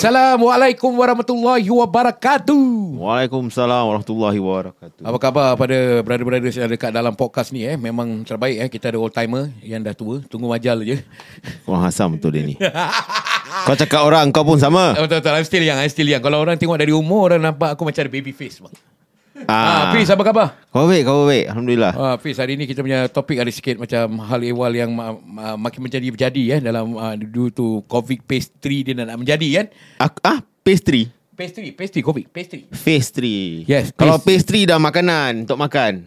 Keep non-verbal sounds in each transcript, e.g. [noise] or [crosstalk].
Assalamualaikum warahmatullahi wabarakatuh. Waalaikumsalam warahmatullahi wabarakatuh. Apa khabar pada brother-brother yang dekat dalam podcast ni eh? Memang terbaik eh. Kita ada old timer yang dah tua. Tunggu majal je. [laughs] Kurang hasam betul dia ni. Kau cakap orang kau pun sama. Betul-betul. I'm still young. I'm still young. Kalau orang tengok dari umur, orang nampak aku macam ada baby face. Bang. Ah, Ah, Fiz, apa khabar? Kau baik, kau baik. Alhamdulillah. Ah, Fiz, hari ni kita punya topik ada sikit macam hal ehwal yang ma- ma- makin menjadi-jadi eh dalam uh, due to COVID 3 dia nak menjadi kan. Ak- ah, pastry. Phase 3, phase 3 COVID, 3. Pastry. Yes, Kalau pastry dah makanan untuk makan.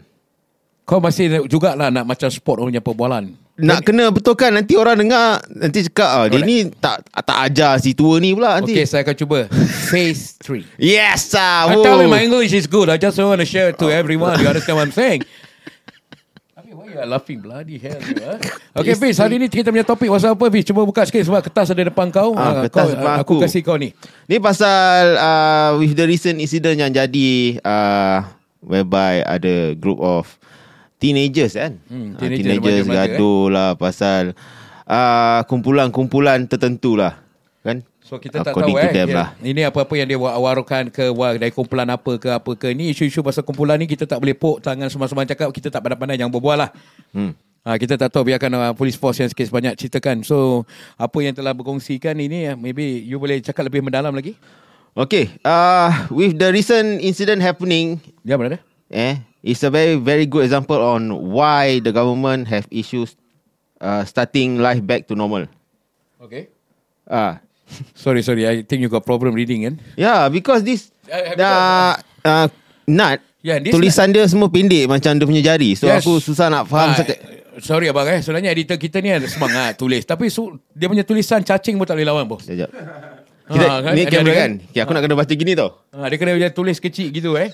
Kau masih jugalah nak macam sport orang punya perbualan. Nak kena betulkan nanti orang dengar nanti cakap ah dia ni tak tak ajar si tua ni pula nanti. Okay, saya akan cuba. phase 3. Yes ah. I oh. tell you my English is good. I just want to share it to everyone. You understand what I'm saying? [laughs] I mean, why you are laughing? Bloody hell. You, huh? Okay, Fiz. Hari ni kita punya topik pasal apa, Fiz? Cuba buka sikit sebab kertas ada depan kau. Ah, Ah, kertas kau, depan aku aku. kasih kau ni. Ni pasal uh, with the recent incident yang jadi uh, whereby ada group of teenagers kan. Hmm, Ah, teenager teenagers remaja-remaja, gaduh lah pasal uh, kumpulan-kumpulan tertentu lah. Kan? So kita tak According tahu eh. dia- lah. Ini apa-apa yang dia wa- warukan ke dari kumpulan apa ke apa ke. Ni isu-isu pasal kumpulan ni kita tak boleh pok tangan semua-semua cakap. Kita tak pandai-pandai jangan berbual lah. Hmm. Ha, kita tak tahu biarkan uh, police force yang sikit sebanyak ceritakan. So apa yang telah berkongsikan ini uh, maybe you boleh cakap lebih mendalam lagi. Okay, uh, with the recent incident happening, Ya berada? Eh, it's a very very good example on why the government have issues uh, starting life back to normal. Okay. Ah, [laughs] Sorry, sorry. I think you got problem reading kan? Yeah, because this Uh, uh, uh, nut Yeah, this tulisan dia semua pendek macam dia punya jari. So Yes. aku susah nak faham Ah, sangat. Sorry abang eh. Sebenarnya editor kita ni ada semangat [laughs] tulis. Tapi su- dia punya tulisan cacing pun tak boleh lawan bos. Sekejap. Kita, Ah, kan? ni kamera ada kan? Okay, aku nak kena baca gini tau. Ha, dia kena tulis kecil gitu eh.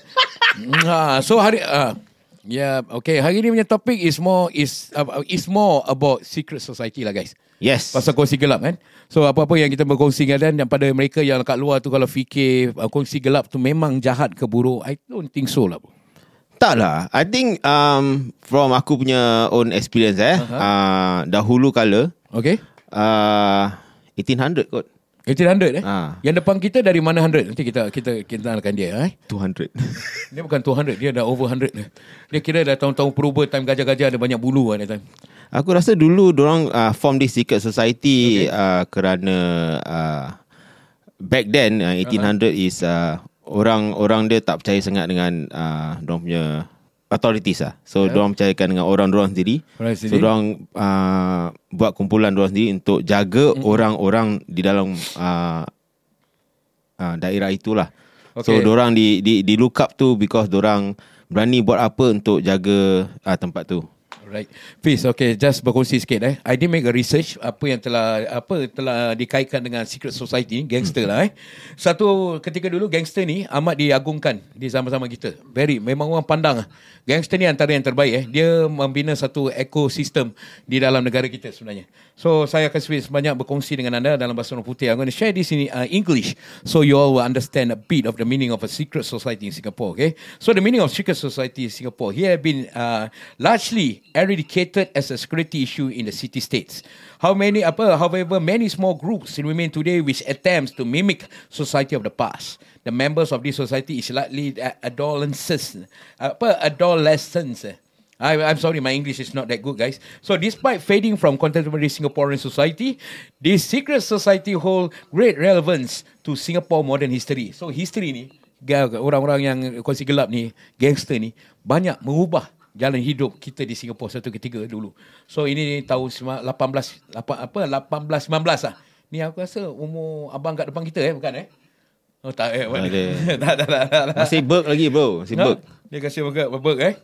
Ha, so hari uh, Ya, yeah, okay. Hari ni punya topik is more is uh, is more about secret society lah guys. Yes. Pasal kongsi gelap kan. So apa-apa yang kita berkongsi kan dan pada mereka yang kat luar tu kalau fikir uh, kongsi gelap tu memang jahat ke buruk, I don't think so lah. bro. Tak lah. I think um, from aku punya own experience eh. Uh-huh. Uh, dahulu kala Okay? uh, 1800 kot. 1800 eh. Ah. Yang depan kita dari mana 100? Nanti kita kita kenalkan dia eh. 200. [laughs] Dia bukan 200, dia dah over 100 dia. Dia kira dah tahun-tahun purba time gajah-gajah ada banyak bulu kan time. Aku rasa dulu orang uh, form this secret society okay. uh, kerana uh, back then uh, 1800 is uh, orang-orang dia tak percaya sangat dengan uh, dorang punya authorities lah. So yeah. dorang percayakan dengan orang-orang sendiri. Orang So sendiri. dorang uh, buat kumpulan dorang sendiri untuk jaga mm. orang-orang di dalam uh, uh, daerah itulah. Okay. So Okay. dorang di, di di look up tu because dorang berani buat apa untuk jaga uh, tempat tu. Right. Fiz, okay, just berkongsi sikit eh. I did make a research apa yang telah apa telah dikaitkan dengan secret society gangster lah eh. Satu ketika dulu gangster ni amat diagungkan di zaman-zaman kita. Very memang orang pandang ah. Gangster ni antara yang terbaik eh. Dia membina satu ekosistem di dalam negara kita sebenarnya. So saya akan sedikit sebanyak berkongsi dengan anda dalam bahasa orang putih. I'm going to share this in uh, English so you all will understand a bit of the meaning of a secret society in Singapore. Okay, so the meaning of secret society in Singapore here have been uh, largely eradicated as a security issue in the city states. How many, however, many small groups remain today which attempts to mimic society of the past. The members of this society is likely adolescents, adolescents. I, I'm sorry, my English is not that good, guys. So, despite fading from contemporary Singaporean society, this secret society hold great relevance to Singapore modern history. So, history ni, orang-orang yang kongsi gelap ni, gangster ni, banyak mengubah jalan hidup kita di Singapura satu ketiga dulu. So, ini tahun sema- 18, lapa- apa, 18, 19 lah. Ni aku rasa umur abang kat depan kita eh, bukan eh? Oh, tak eh. Tak ada. [laughs] tak, tak, tak, tak, tak. Masih berk lagi bro Masih Ha? berk Dia kasi burger, burger eh.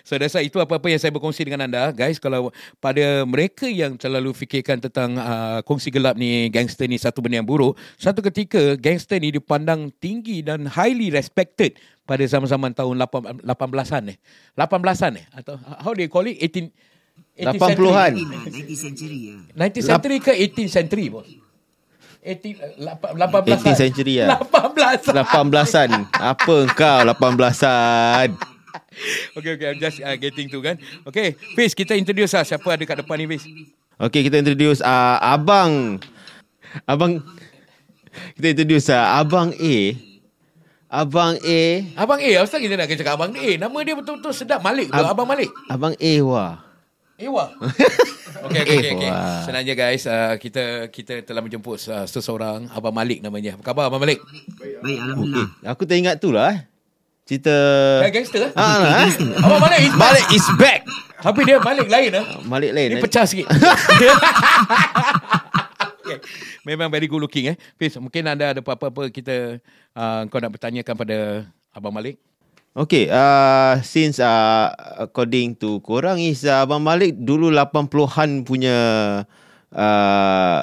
So that's why itu apa-apa yang saya berkongsi dengan anda guys kalau pada mereka yang terlalu fikirkan tentang uh, kongsi gelap ni gangster ni satu benda yang buruk satu ketika gangster ni dipandang tinggi dan highly respected pada zaman-zaman tahun 8, 18-an eh 18-an eh atau how do you call it 18 18th century. 80-an 90 century ya. 19th century ke 18th century bos 18 lapa- 18 18th century lah. 18 18-an Apa engkau 18-an Okay, okay, I'm just uh, getting to kan. Okay, Fiz, kita introduce lah siapa ada kat depan ni, Fiz. Okay kita introduce uh, Abang Abang Kita introduce uh, Abang A. Abang A. Abang A, apa kita nak cakap Abang A? Nama dia betul-betul sedap Malik Ab- Abang Malik. Abang A wah. Ewa. Okey okey okey. Okay. Ewa. Senangnya guys, uh, kita kita telah menjemput uh, seseorang Abang Malik namanya. Apa khabar Abang Malik? Baik, Alhamdulillah. Aku teringat tu lah eh. Cerita... Gangster lah, eh. Abang Malik is back. Malik is back. Tapi dia Malik lain ah. Malik lain. Ini eh. pecah sikit. [laughs] okay. Memang very good looking eh. Fiz, mungkin anda ada apa-apa kita uh, kau nak bertanyakan pada Abang Malik? Okay, uh, since uh, according to korang is uh, Abang Malik dulu 80-an punya uh,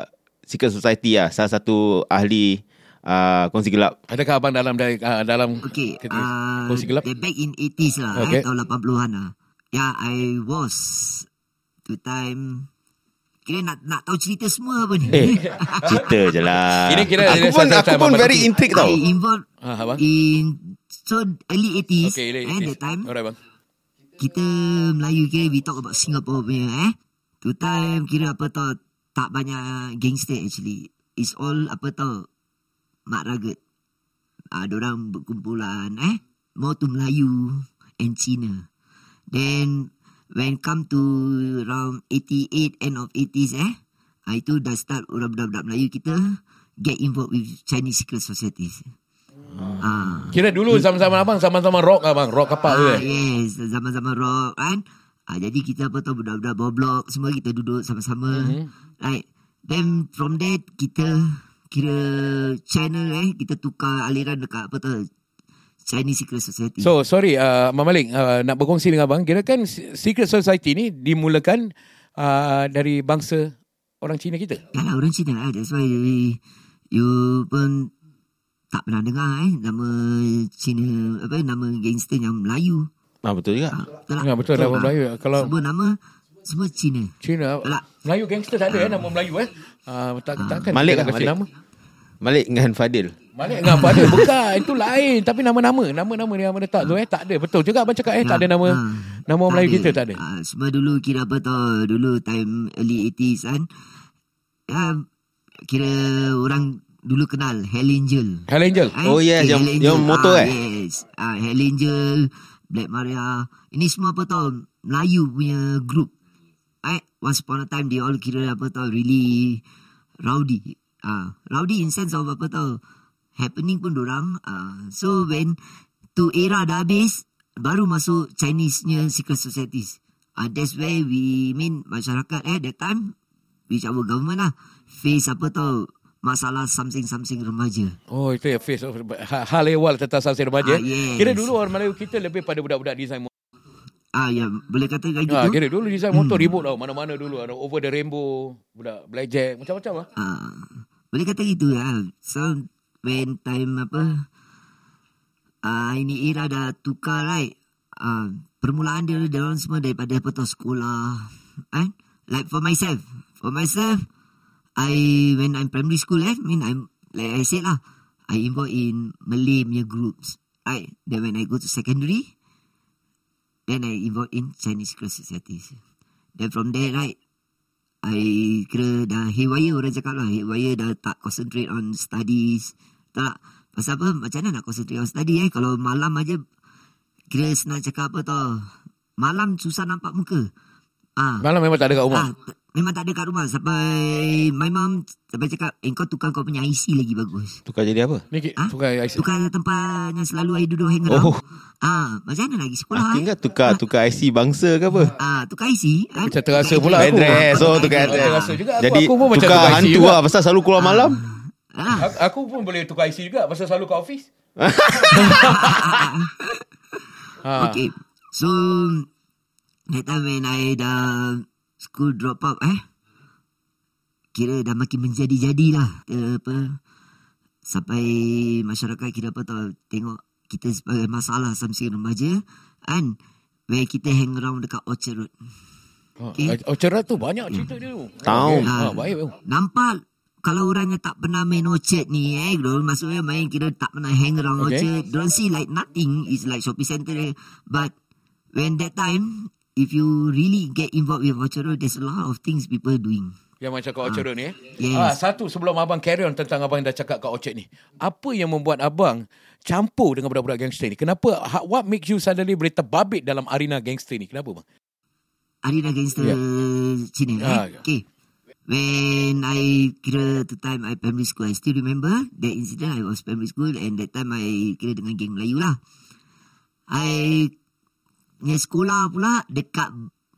secret society lah. Salah satu ahli uh, kongsi gelap. Adakah abang dalam uh, dalam Okay, uh, kongsi gelap? the back in 80s lah, Okay. okay. eh, tahun 80-an lah. Yeah, I was to time Kira nak nak tahu cerita semua apa ni. Eh, cerita je lah. Ini kira- aku pun, aku pun very intrigued tau. I involved abang. in so early 80s Okay, okay, it eh, is. that time Alright bang. kita Melayu kira we talk about Singapore punya eh. Tu time kira apa tau tak banyak gangster actually. It's all apa tau mak ragut. Ah, orang berkumpulan eh. More to Melayu and Cina. Then when come to around 88 end of 80s eh. Ah, itu dah start orang budak-budak Melayu kita get involved with Chinese secret societies. Ah. Kira dulu zaman-zaman abang zaman-zaman rock abang, rock apa tu Ah, eh? yes, zaman-zaman rock kan. Ah, jadi kita apa tahu budak-budak bawah blok semua kita duduk sama-sama. Mm-hmm. Right. Then from there kita kira channel eh kita tukar aliran dekat apa tu Chinese Secret Society. So sorry uh, Abang Malik uh, nak berkongsi dengan abang. Kira kan Secret Society ni dimulakan uh, dari bangsa orang Cina kita. Yalah orang Cina lah. That's why you pun tak pernah dengar eh nama Cina apa nama gangster yang Melayu. Ah, betul juga. Betul tak? Ya, betul, nama tak? Melayu. Kalau- semua nama semua Cina. Cina Alah. Melayu gangster tak ada eh nama Melayu eh. Uh, tak takkan Malik lah, kasi Malik. nama. Malik dengan Fadil. Malik dengan apa ada? Bukan, itu lain. Tapi nama-nama, nama-nama yang abang letak tu eh tak ada. Betul juga abang cakap eh tak ada nama Ha, nama orang Melayu kita tak ada. Semua dulu kira apa tau Dulu time early 80s kan ya, Kira orang dulu kenal Hell Angel Hell Angel. Eh, Oh, yes, yang- Angel. yang motor, Ah, eh? Yes ah, Hell Angel Black Maria Ini semua apa tau Melayu punya group eh, Once upon a time Dia all kira apa tau Really Rowdy ah, Rowdy in sense of apa tau Happening pun dorang ah, So when Tu era dah habis Baru masuk Chinese-nya secret societies ah, That's where we mean Masyarakat eh that time Which our government lah Face apa tau Masalah something-something remaja Oh itu ya face of ha- hal ehwal tentang sampai remaja. Ah, yes. Kira dulu orang Melayu kita lebih pada budak-budak design motor. Ah ya boleh kata kayak gitu Ha, kira dulu design motor ribut tau mana-mana dulu ada over the rainbow, budak blackjack macam-macam lah. Ah, boleh kata gitu lah. So when time apa ah ini era dah tukar right. Ah permulaan dia dia orang semua daripada tu sekolah. Kan? Like for myself. For myself I when I'm primary school eh, mean I'm like I said lah, I involved in Malay punya groups. Right? Then when I go to secondary, then I involved in Chinese Secret Societies. Then from there right, I kira dah haywire orang cakap lah. Haywire dah tak concentrate on studies. Tak. Pasal apa? Macam mana nak concentrate on study eh? Kalau malam aja kira senang cakap apa tau. Malam susah nampak muka. Ah. Malam memang tak ada kat rumah. Ah, memang tak ada kat rumah sampai my mom sampai cakap eh kau tukar kau punya IC lagi bagus. Tukar jadi apa? Ni Ah? tukar IC. Tukar tempat yang selalu I duduk hang around. Oh. Ah, macam mana lagi sekolah? Aku eh? ingat tukar tukar IC bangsa ke apa? Ah, tukar IC. Kan? Macam terasa Tukar pula IC. aku. Address. Oh, Ah, tukar address. Terasa juga aku. Jadi Aku pun macam tukar tukar IC hantu juga. lah pasal selalu keluar malam. Ah, Aku, aku pun boleh tukar IC juga pasal selalu kat office. ha. [laughs] Okay. So that time when I dah school drop out eh. Kira dah makin menjadi-jadilah. Apa sampai masyarakat kira apa tau tengok kita sebagai masalah samsi remaja kan where kita hang around dekat Orchard Road. Okay. Orchard tu banyak cerita dia tu. Tahu. Okay. Ha, baik. baik. Nampak kalau orang yang tak pernah main Orchard ni eh, dorang maksudnya main kira tak pernah hang around Okay. Orchard. Dorang see like nothing is like shopping center. But when that time, if you really get involved with Orchard Road, there's a lot of things people doing. Yang macam kat Orchard Road ni eh. Yes. Ah, satu sebelum abang carry on tentang abang yang dah cakap kat Orchard ni. Apa yang membuat abang campur dengan budak-budak gangster ni? Kenapa ha- what makes you suddenly boleh terbabit dalam arena gangster ni? Kenapa bang? Arena Gangster Ya. Cina Ah, eh? Okay When I kira the time I primary school I still remember that incident I was primary school and that time I kira dengan geng Melayu lah I punya sekolah pula dekat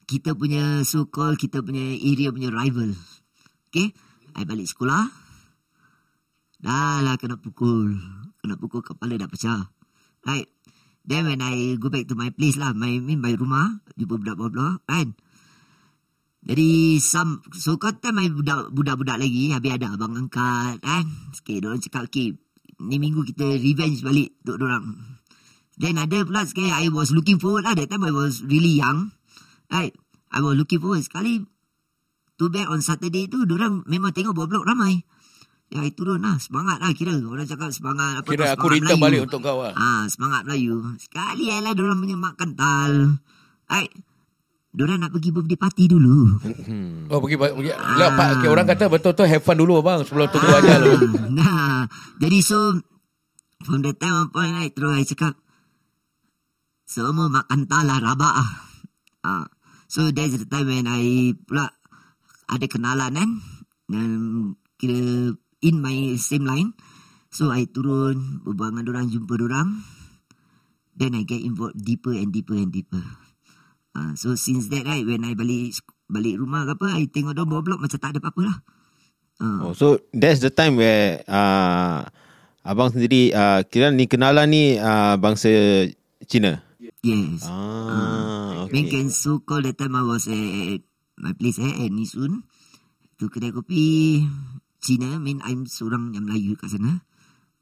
kita punya called kita punya area punya rival. Okay? I balik sekolah. Dah lah kena pukul. Kena pukul kepala dah pecah. Right. Then when I go back to my place lah My mean my rumah Jumpa budak-budak kan? Jadi some So kau my budak, budak-budak lagi Habis ada abang angkat kan? Okay diorang cakap Okay Ni minggu kita revenge balik Untuk diorang Then ada pula sekali I was looking forward lah That time I was really young Right I was looking forward Sekali Too bad on Saturday tu Diorang memang tengok blok ramai Ya, I turun lah. Semangat lah kira. Orang cakap semangat. Apa Kira tau, aku return Melayu. balik untuk kau lah. Ah, semangat Melayu. Sekali lah diorang punya mak kental. Right. Diorang nak pergi birthday party dulu. Oh pergi pergi. Lah, Pak, okay, orang kata betul-betul have fun dulu abang sebelum tunggu aja lu. nah, jadi so from the time of point right, terus I cakap semua makan talah rabak ah. Ah, so that's the time when I pula ada kenalan kan dan kira in my same line. So I turun berbual dengan orang jumpa orang. Then I get involved deeper and deeper and deeper. Ah, so since that right when I balik balik rumah ke apa I tengok dia bawa blok macam tak ada apa-apa lah. Ah. Oh, so that's the time where uh, abang sendiri uh, kira ni kenalan ni uh, bangsa Cina. Yes. Ah, Okay. Then okay. can so called that time I was at my place eh, at Nisun. Tu kedai kopi Cina. I mean I'm seorang yang Melayu kat sana.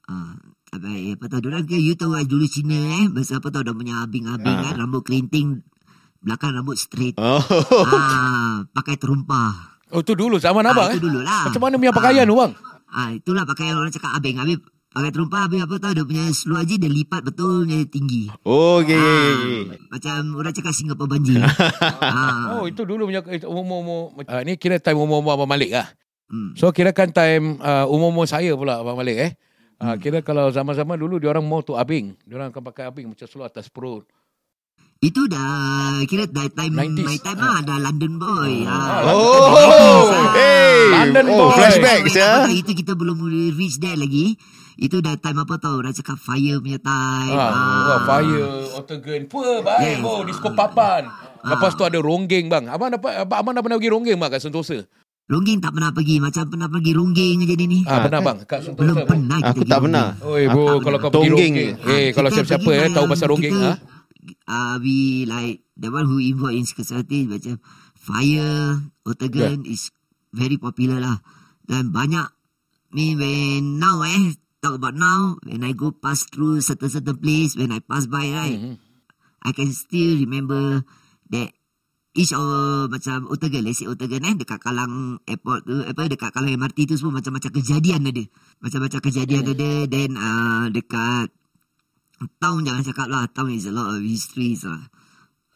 Ah, tapi apa tahu Diorang kira you tahu I dulu Cina eh. Bahasa apa tahu Dia punya abing-abing Ah. kan. Rambut kerinting. Belakang rambut straight. Oh. ah, pakai terumpah. Oh tu dulu zaman abang ah, eh. itu dulu lah. Macam mana punya pakaian tu bang? Ah, itulah pakaian orang cakap abing. Habis pakai terumpah. Habis apa tahu dia punya seluar je dia lipat betul dia tinggi. Oh, okay, okay, Ah, macam orang cakap Singapore banjir. [laughs] ah, Oh itu dulu punya umur-umur uh, ni kira time umur-umur abang Malik lah. hmm. So kira kan time uh, umur-umur saya pula abang Malik eh. Uh, kira kalau zaman-zaman dulu dia orang mau tu abing. Dia orang akan pakai abing macam seluar atas perut. Itu dah kira dah time 90s. my time lah ada London boy. Ah. Oh, hey. London oh, boy. flashback ya. Itu kita belum reach there lagi. Itu dah time apa tau Orang cakap fire punya time. Ah, Ah. wah, fire, octagon, pua baik Yes. oh, disco papan. Lepas tu ada ronggeng bang. Abang dapat abang, abang dah pernah pergi ronggeng bang kat Sentosa? Ronggeng tak pernah pergi. Macam pernah pergi ronggeng je ni ni. Ah, Ah, pernah kan? bang kat Sentosa. belum bang. pernah kita Aku pergi tak pernah. Oi bro, kalau kau pergi ronggeng. Eh, kalau Kita siapa-siapa eh tahu pasal ronggeng kita, ah. Uh, we like the one who involved in security macam fire, octagon is very popular lah. Dan banyak me when now eh talk about now when I go pass through certain certain place when I pass by right Mhm. I can still remember that each of macam Octagon, let's say Octagon eh, dekat Kalang Airport tu, apa, dekat Kalang MRT tu semua macam-macam kejadian ada. Macam-macam kejadian ada, then uh, dekat town jangan cakap lah, town is a lot of histories lah.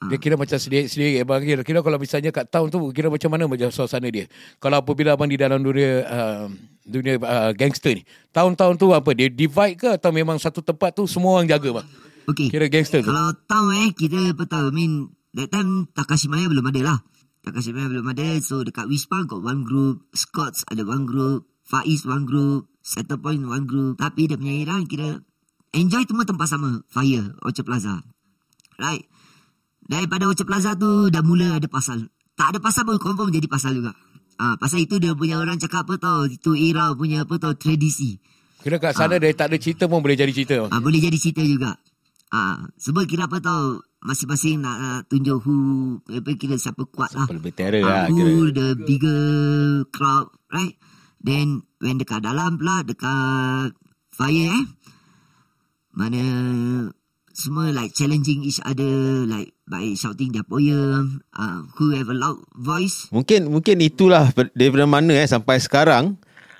Dia kira macam sendiri-sendiri abang kira, kira kalau misalnya kat town tu kira macam mana macam suasana dia. Kalau apabila abang di dalam dunia uh, dunia uh, gangster ni. Tahun-tahun tu apa dia divide ke atau memang satu tempat tu semua orang jaga bang? Okay. Kira gangster tu. Kalau town eh, kita apa tahu, I mean, that time Takashimaya belum ada lah. Takashimaya belum ada, so dekat Wispa got one group, Scots ada one group, East one group, Center Point one group. Tapi dia punya era kira enjoy semua tempat sama, Fire, Orchard Plaza. Right. Daripada Orchard Plaza tu dah mula ada pasal. Tak ada pasal pun confirm jadi pasal juga. Ah, pasal itu dia punya orang cakap apa tau, itu era punya apa tau tradisi. Kira kat sana dia tak ada cerita pun boleh jadi cerita. Ah, boleh jadi cerita juga. Ah, sebab kira apa tau, masing-masing nak uh, tunjuk who, apa kira siapa kuat lah. Lebih terror Ah, lah who kira. the bigger crowd, right? Then when dekat dalam pula, dekat fire eh, mana semua like challenging each other, like by shouting their poem, uh, who have a loud voice. Mungkin mungkin itulah daripada mana eh sampai sekarang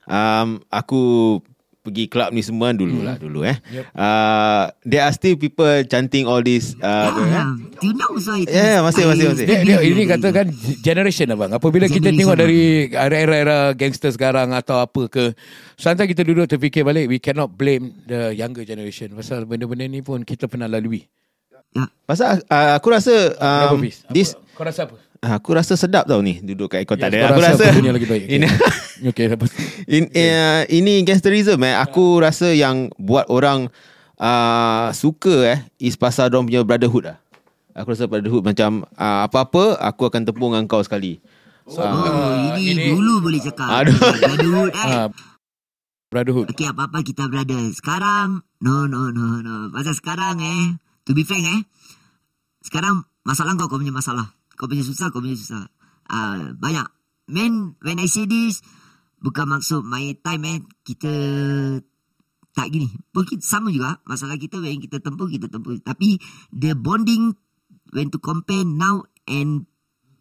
um, aku pergi club ni semua dulu lah dulu eh. Yep. Uh, there are still people chanting all this. Uh, Ah, till now also it Yeah, masih, masih, masih. Dia, dia, ini katakan generation abang. Apabila kita Generation, tengok abang. dari era-era gangster sekarang atau apa ke, sometimes kita duduk terfikir balik, we cannot blame the younger generation. Pasal benda-benda ni pun kita pernah lalui. Ya. pasal uh, aku rasa Kenapa, um, Fiz? Apa- this Kau rasa apa? Uh, aku rasa sedap tau ni duduk kat aircon tak Yes, ada. Aku rasa rasa apa dunia lagi baik? [laughs] ini [laughs] Okay, apa? in, uh, ini gangsterism eh. Aku rasa yang buat orang uh, suka eh is pasal dia punya brotherhood lah. Aku rasa brotherhood macam uh, apa-apa aku akan tepung dengan kau sekali. Oh, Ah, ini, ini- dulu boleh cakap. Aduh. [laughs] Brotherhood, eh. Ah, brotherhood. Okay, apa-apa kita brother. Sekarang, no, no, no, no. Pasal sekarang eh, to be frank eh, sekarang masalah kau, kau punya masalah. Punya susah, punya susah. Uh, banyak. Man, when I say this, bukan maksud my time eh, kita tak gini. Kita sama juga. Masalah kita when kita tempuh, kita tempuh. Tapi the bonding, when to compare now and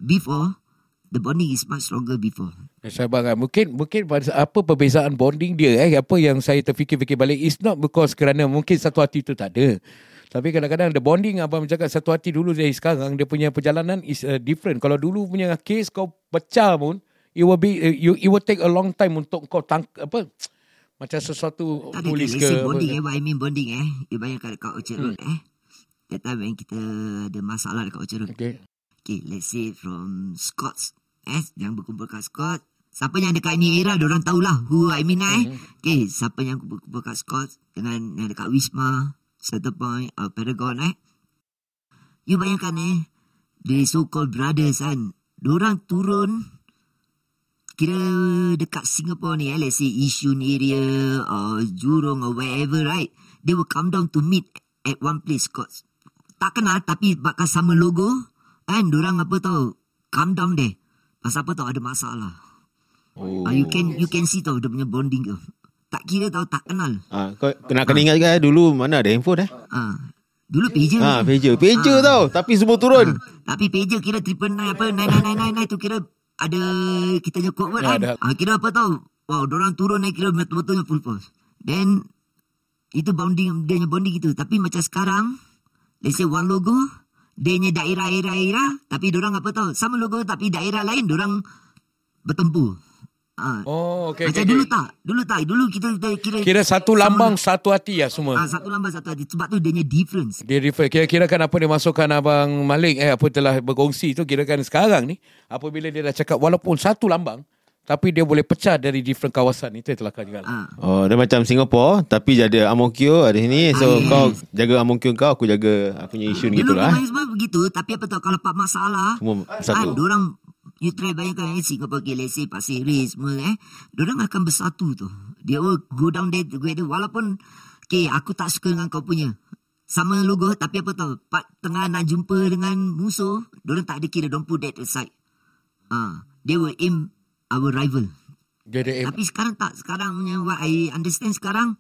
before, the bonding is much stronger before. Sabar kan. Mungkin mungkin apa perbezaan bonding dia eh apa yang saya terfikir-fikir balik is not because kerana mungkin satu hati tu tak ada. Tapi kadang-kadang the bonding abang cakap satu hati dulu dari sekarang dia punya perjalanan is uh, different. Kalau dulu punya case kau pecah pun it will be uh, you it will take a long time untuk kau tang apa [tsk] macam sesuatu let's ke apa bonding ke. eh. What I mean bonding eh. You bayangkan dekat Orchard Road eh. That time when kita ada masalah dekat Orchard Road. Okay. Okay, let's say from Scots. Eh, yang berkumpul kat Scots. Siapa yang dekat ni era, orang tahulah who I mean eh. Okay, siapa yang berkumpul kat Scots dengan yang dekat Wisma, Center Point, or Paragon eh. You bayangkan eh, the so-called brothers kan. Diorang turun kira dekat Singapore ni eh, let's say Yishun area or Jurong or wherever right, they will come down to meet at one place Scots. Tak kenal tapi bakal sama logo kan, orang apa tahu, come down there. Pasal apa tahu ada masalah. Oh. Ah, you can you can see tau dia punya bonding tu. Tak kira tau tak kenal. Ah, kau kena kena ingat juga eh, dulu mana ada handphone eh? Ah, dulu pager. Ah, pager. Pager Ah. tau, tapi semua turun. Ah, tapi pager kira triple nine apa nine nine nine nine nine tu kira ada kita punya code word Ya, kan. Ah, kira apa tahu? Wow, orang turun naik kira betul-betulnya full force. Then itu bonding dia punya bonding itu. Tapi macam sekarang, let's say one logo, dia punya daerah-daerah, tapi orang apa tahu? Sama logo tapi daerah lain orang bertempur. Ah. Oh, okay, Macam okay, dulu okay. tak? Dulu tak? Dulu kita, kita kira Kira satu lambang satu hati lah semua. Ah, satu lambang satu hati. Sebab tu dia punya difference. Dia refer kira-kira kan apa dia masukkan abang Malik eh apa telah berkongsi tu kira kan sekarang ni apabila dia dah cakap walaupun satu lambang tapi dia boleh pecah dari different kawasan itu yang telah kau cakap. Ah. Oh, dia macam Singapore tapi ada Amokyo ada sini. So Ah, yes. kau jaga Amokyo kau, aku jaga aku punya isu Dulu gitulah. memang semua begitu Tapi apa tahu Kalau pak masalah Semua Ah, satu. You try bayangkan eh, Singapore okay, Let's say Pasir Ris semua eh. Diorang akan bersatu tu Dia will go down there together Walaupun Okay aku tak suka dengan kau punya. Sama logo Tapi apa tahu Part tengah nak jumpa dengan musuh Diorang tak ada kira Don't put that aside. Ah, They will aim Our rival. Dia ada Tapi sekarang tak. Sekarang punya What I understand sekarang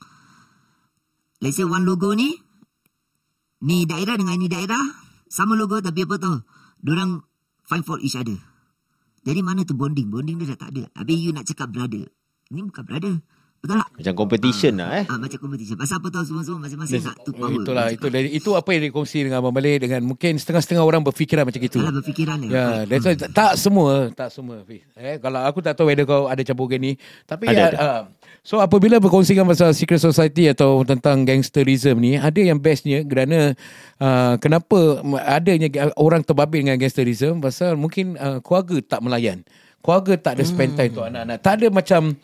Let's say one logo ni Ni daerah dengan ni daerah Sama logo tapi apa tahu Diorang find for each other Jadi mana tu bonding? Bonding dia dah tak ada. Habis you nak cakap brother. Ni bukan brother. Betul tak? Macam competition lah eh. Ah, macam competition. Pasal apa tahu semua-semua? Masing-masing nak tu power. Itulah itu dari itu apa yang dikongsi dengan abang Malik dengan mungkin setengah-setengah orang berfikiran macam itu. Salah berfikiran dia. Ya, that's why, tak semua, tak semua. Eh, kalau aku tak tahu whether kau ada campur gini, tapi Ada, ya, ada. ah, so apabila berkongsikan pasal secret society atau tentang gangsterism ni, ada yang bestnya kerana uh, kenapa adanya orang terbabit dengan gangsterism pasal mungkin uh, keluarga tak melayan. Keluarga tak ada spend time untuk anak-anak. Tak ada macam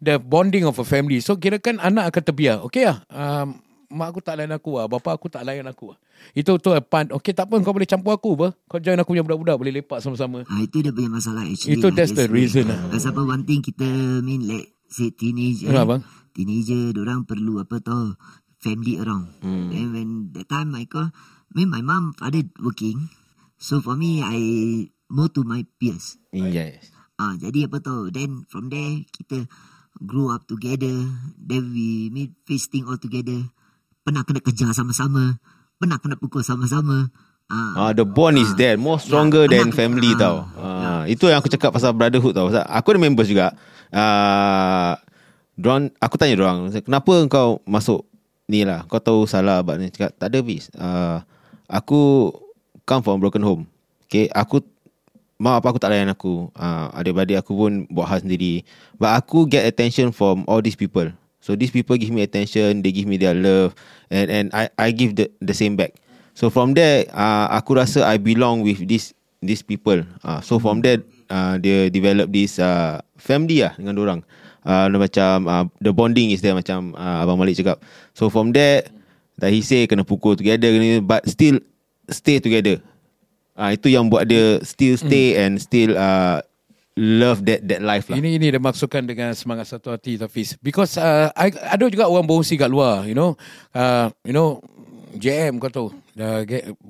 the bonding of a family. So kira kan anak akan terbiar. Okay lah. Um, mak aku tak layan aku lah. Bapa aku tak layan aku lah. Itu tu part. Okay tak apa kau boleh campur aku apa. Kau join aku punya budak-budak. Boleh lepak sama-sama. Ah, itu dia punya masalah actually. Itu lah, that's the reason lah. Pasal apa one thing kita mean like say teenager. Ya, abang. Teenager orang perlu apa tau family around. Hmm. Then when that time I call me my mom father working. So for me I more to my peers. Yes. Ah jadi apa tau then from there kita grow up together. Then we meet feasting all together. Pernah kena kejar sama-sama. Pernah kena pukul sama-sama. Ah, Ah, the bond is there more stronger Ya, than family ah, tau. Ah, itu yang aku cakap pasal brotherhood tau. Pasal aku ada members juga. Ah, Dorang, aku tanya orang, kenapa kau masuk ni lah? Kau tahu salah abad ni. Cakap, tak ada bis. Uh, aku come from broken home. Okay, aku mak apa aku tak layan aku. Uh, adik-adik aku pun buat hal sendiri. But aku get attention from all these people. So these people give me attention, they give me their love and and I I give the the same back. So from there uh, aku rasa I belong with this these people. Uh, so from there uh, dia develop this uh, family lah dengan orang. Uh, macam uh, the bonding is there macam uh, abang Malik cakap. So from there that he say kena pukul together but still stay together. Ah uh, itu yang buat dia still stay mm. and still uh, love that that life lah. Ini ini dia maksudkan dengan semangat satu hati Tafiz. Because uh, I, ada juga orang berfungsi kat luar, you know. Uh, you know JM kau tahu uh,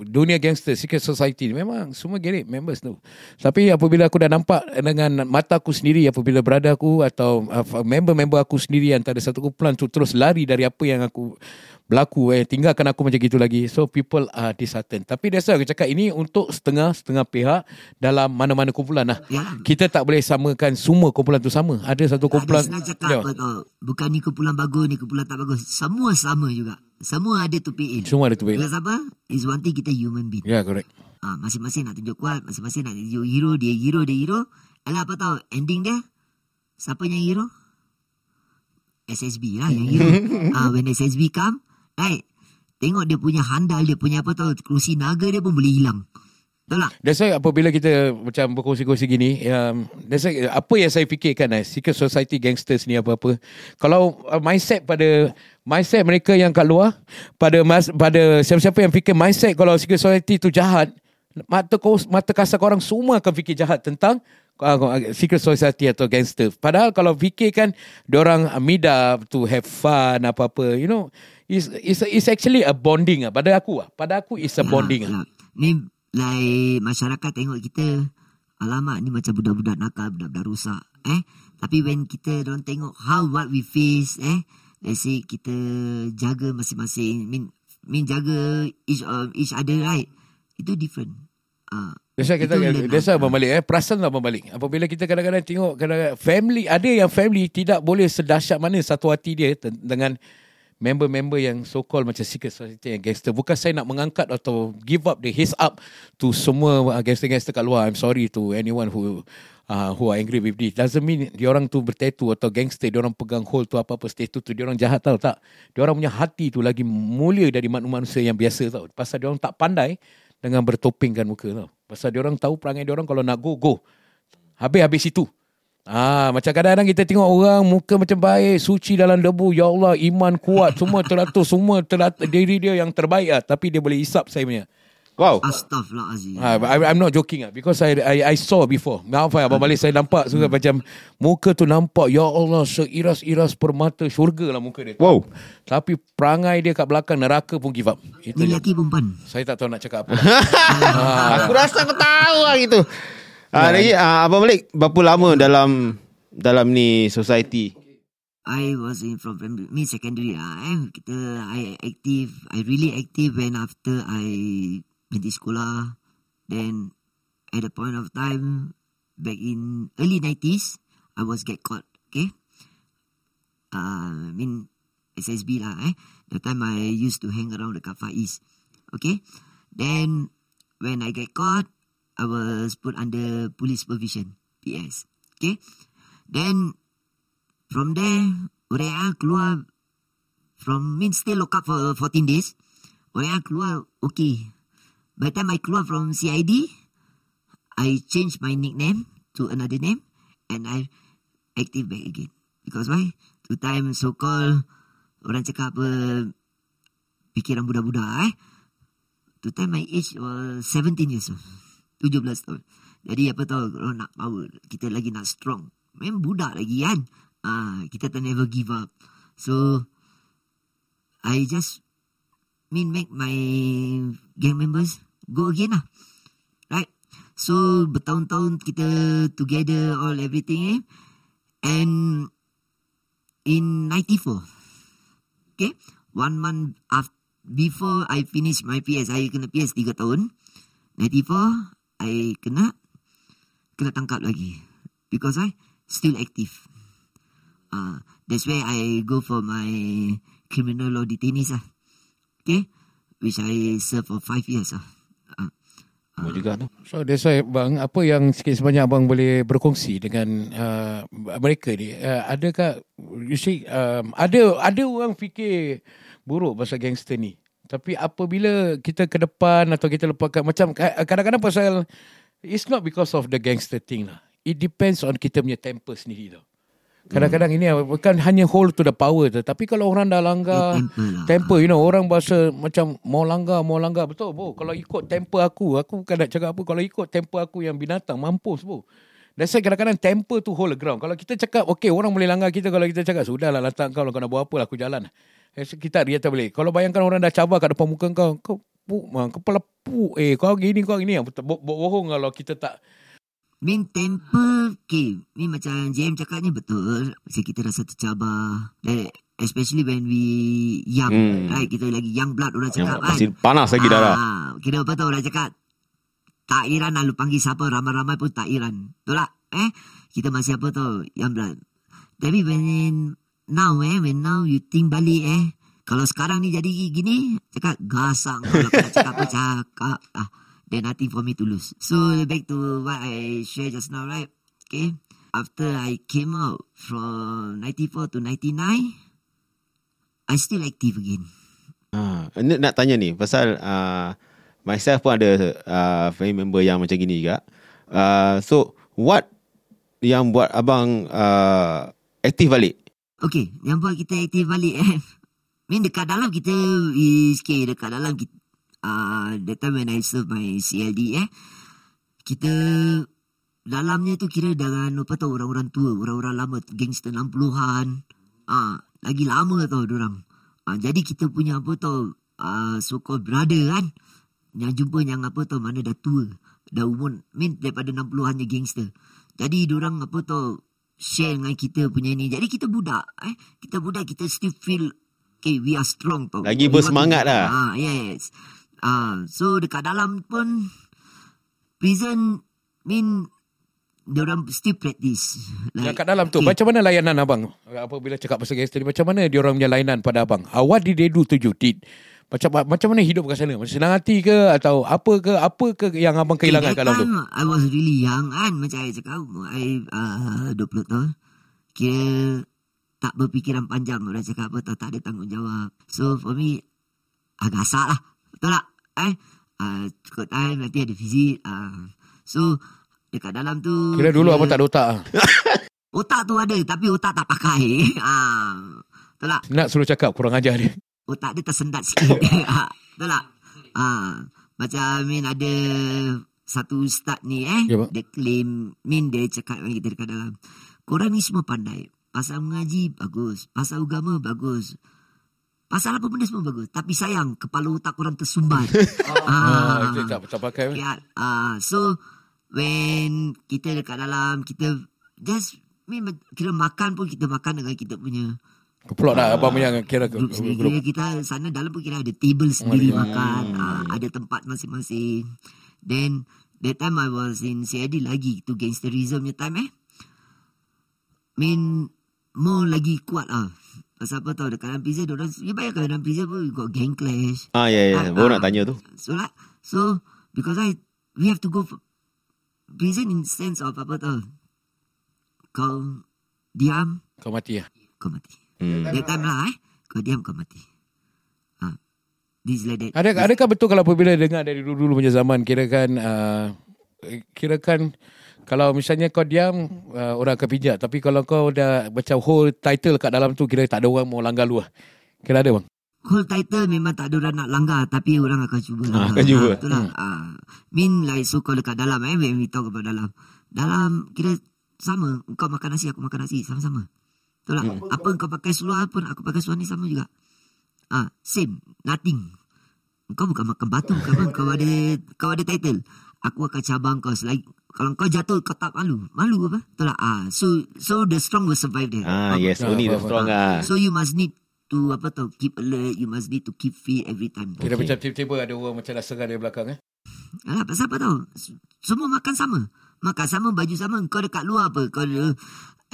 dunia gangster secret society ni memang semua gerik members tu. Tapi apabila aku dah nampak dengan mata aku sendiri apabila berada aku atau uh, member-member aku sendiri antara satu kumpulan tu terus lari dari apa yang aku berlaku eh. Tinggalkan aku macam gitu lagi. So people are disheartened. Tapi that's why aku cakap ini untuk setengah-setengah pihak dalam mana-mana kumpulan lah ya. kita tak boleh samakan semua kumpulan tu sama. Ada satu kumpulan ada cakap ya. apa bukan ni kumpulan bagus ni kumpulan tak bagus. Semua sama juga. Semua ada to pay in. Semua ada to pay in. Because apa? Is one thing kita human being. Ya yeah, correct. Ha, masing-masing nak tunjuk kuat masing-masing nak tunjuk hero dia hero dia hero. Alah apa tahu ending dia? Siapa yang hero? SSB lah yang hero. [laughs] Ah, when SSB come Right Tengok dia punya handal Dia punya apa tau Kerusi naga dia pun boleh hilang Betul tak? That's why apabila kita Macam berkongsi-kongsi gini um, That's why Apa yang saya fikirkan eh, Secret Society Gangsters ni apa-apa Kalau uh, mindset pada Mindset mereka yang kat luar Pada mas, pada siapa-siapa yang fikir Mindset kalau Secret Society tu jahat Mata, mata kasar korang semua akan fikir jahat tentang uh, secret society atau gangster. Padahal kalau fikirkan orang meet up to have fun apa-apa, you know, is is is actually a bonding ah pada aku ah. Pada aku is a ya, bonding ah. ya. ni like masyarakat tengok kita alamak ni macam budak-budak nakal budak-budak rusak eh? Tapi when kita don't tengok how what we face eh? Let's say kita jaga masing-masing mean mean jaga each of each other right? Itu different. Ah uh, Biasa kita biasa abang balik eh? Perasan lah abang balik. Apabila kita kadang-kadang tengok kadang-kadang family ada yang family tidak boleh sedahsyat mana satu hati dia dengan member-member yang so called macam secret society yang gangster. Bukan saya nak mengangkat atau give up the his up to semua uh, gangster-gangster kat luar. I'm sorry to anyone who uh, who are angry with this. Doesn't mean dia orang tu bertatu atau gangster dia orang pegang hold tu apa-apa status tu dia orang jahat tau tak. Dia orang punya hati tu lagi mulia dari manusia yang biasa tau. Pasal dia orang tak pandai dengan bertopingkan muka tau. Pasal dia orang tahu perangai dia orang kalau nak go go. Habis-habis itu Ah, macam kadang-kadang kita tengok orang muka macam baik, suci dalam debu, ya Allah, iman kuat, semua teratur, semua teratur diri dia yang terbaik ah, tapi dia boleh hisap saya punya. Wow. Astaghfirullahalazim. Ah, I, I'm not joking ah because I I I saw before. Maaf ya, abang balik saya nampak hmm. macam muka tu nampak ya Allah seiras-iras permata syurga lah muka dia. Wow. Tapi perangai dia kat belakang neraka pun give up. Itu lelaki perempuan. Saya tak tahu nak cakap apa. [laughs] ah. Aku rasa aku tahu lah gitu. Ah, lagi ah, Abang Malik berapa lama dalam dalam ni society? I was in from me secondary ah. Eh. Kita I active, I really active when after I pergi sekolah. Then at the point of time back in early 90s, I was get caught. Okay. Uh, I mean SSB lah eh. The time I used to hang around the Kafa East. Okay. Then when I get caught, I was put under police supervision, PS. Okay. Then from there, Urea keluar from mean still lock up for 14 days. Urea keluar okay. By the time I keluar from CID, I changed my nickname to another name and I active back again. Because why? Two time so called orang cakap apa pikiran budak-budak eh. Two time my age was 17 years old. 17 tahun. Jadi apa tahu kalau nak power, kita lagi nak strong. Memang budak lagi kan. Ah, kita tak never give up. So I just mean make my gang members go again lah. Right? So bertahun-tahun kita together all everything eh. And in 94. Okay? One month after before I finish my PS, I kena PS 3 tahun. 94, I kena kena tangkap lagi because I still active. Uh, That's why I go for my criminal law detainees lah. Okay? Which I serve for five years lah. Ah. Mau juga tu. So that's why bang, apa yang sikit sebanyak abang boleh berkongsi dengan uh, mereka ni? Uh, adakah you see um, ada ada orang fikir buruk pasal gangster ni. Tapi apabila kita ke depan atau kita lepaskan macam kadang-kadang pasal it's not because of the gangster thing lah. It depends on kita punya temper sendiri tau. Kadang-kadang ini bukan hanya hold to the power tu. Tapi kalau orang dah langgar Eh, temper lah. temper, you know, orang bahasa macam mau langgar, mau langgar. Betul, bo. Kalau ikut temper aku, aku bukan nak cakap apa. Kalau ikut temper aku yang binatang, mampus, bo. That's why kadang-kadang temper tu hold the ground. Kalau kita cakap, okay, orang boleh langgar kita. Kalau kita cakap, sudahlah, lantak kau. Kau nak buat apa lah, aku jalan. Eh, Kita dia tak boleh. Kalau bayangkan orang dah cabar kat depan muka kau, kau puk, man, kepala puk. Eh, kau gini, kau gini. Bo- bo- Bohong kalau kita tak Min temper okay. Min macam JM cakap ni betul Masa kita rasa tercabar Dan Especially when we young Hmm. Right Kita lagi young blood Orang Yang cakap kan masih panas lagi darah. Ah, Kira apa tau orang cakap Tak iran lah Lu panggil siapa Ramai-ramai pun tak iran Betul tak Eh Kita masih apa tau Young blood Tapi when Now eh When now you think balik eh. Kalau sekarang ni jadi gini Cakap gasang. Kalau kau nak cakap apa Cakap. Ah, There's nothing for me to lose. So back to what I shared just now right? Okay. After I came out From 94 to 99 I still active again. Ha, ni nak tanya ni pasal uh, myself pun ada uh, family member yang macam gini juga. Uh, so what yang buat abang uh, aktif balik? Okay, yang buat kita aktif balik eh. [laughs] Min dekat dalam kita is okay, dekat dalam kita uh, that time when I serve my CLD eh. Kita dalamnya tu kira dengan apa tahu orang-orang tua, orang-orang lama gangster 60-an. Ah, lagi lama tau orang. Ah, jadi kita punya apa tahu uh, so called brother kan. Yang jumpa yang apa tahu mana dah tua. Dah umur min daripada 60-an je gangster. Jadi orang apa tahu share dengan kita punya ni. Jadi kita budak eh. Kita budak kita still feel okay we are strong tau. Lagi bersemangat lah. Ah yes. Ah so dekat dalam pun prison mean orang still practice. Yang kat dalam tu Macam mana layanan abang Apabila cakap pasal gangster ni Macam mana dia orang punya layanan pada abang uh, What did they do to you Did macam macam mana hidup kat sana? Macam senang hati ke? Atau apa ke? Apa ke yang abang kehilangan kat Eh, dalam tu? I was really young kan? Macam I cakap I uh, 20 tahun. Kira Tak berfikiran panjang. Orang cakap apa tak, tak ada tanggungjawab. So for me Agak asak lah. Betul tak? Eh? Uh, cukup time Nanti ada visit uh, So Dekat dalam tu Kira dulu kira- abang tak ada otak ah. [laughs] Otak tu ada Tapi otak tak pakai. Uh, [laughs] Betul tak? Nak suruh cakap Kurang ajar dia otak dia tersendat sikit. [laughs] [laughs] Ah, Betul tak? Ha, macam Min ada satu ustaz ni eh. Ya, Pak. dia claim, Min dia cakap dengan kita dekat dalam. Korang ni semua pandai. Pasal mengaji bagus. Pasal agama bagus. Pasal apa benda semua bagus. Tapi sayang, kepala otak korang tersumbat. [laughs] ah, dia tak, tak pakai Ya, uh, so when kita dekat dalam kita just Min kira makan pun kita makan dengan kita punya Keplot lah abang punya Kira grup sendiri. grup. Kira kita sana dalam pun kira ada table sendiri makan. Ah, ada tempat masing-masing. Then that time I was in CID lagi tu gangsterism punya time eh. Mean more lagi kuat lah. Pasal apa tau dekat dalam prison orang ya bayangkan dalam prison pun you got gang clash. Ah ya ya, Ah, baru ah. nak tanya tu. So lah, so because I we have to go for prison in sense of apa tau. Kau diam, Kau mati lah kau mati. Hmm. Time lah eh. Kau diam kau mati. Ha. This is like that. Ada, adakah betul kalau apabila dengar dari dulu-dulu punya zaman kirakan uh, kirakan kalau misalnya kau diam uh, orang akan pijak tapi kalau kau dah macam whole title kat dalam tu kira tak ada orang mau langgar lu lah. Kira ada bang. Whole title memang tak ada orang nak langgar tapi orang akan cuba Ah, langgar. akan cuba. betul lah. Ah, mean like so called dekat dalam eh when we talk about dalam. Dalam kira sama. Kau makan nasi aku makan nasi sama-sama. Betul tak? Apa kau pakai seluar pun aku pakai seluar ni sama juga. Ah, same, nothing. Kau bukan makan batu kau apa? Kau ada kau ada title. Aku akan cabang kau selagi kalau kau jatuh kau tak malu. Malu apa? Betul tak? Ah, so so the strong will survive there. Ah yes, Ah, only the strong ah. So you must need to apa tau keep alert. You must need to keep fit every time. Kira Okay. macam tiba-tiba ada orang macam dah serang dari belakang eh. Alah, pasal apa tau? Semua makan sama. Makan sama, baju sama. Kau dekat luar apa? Kau ada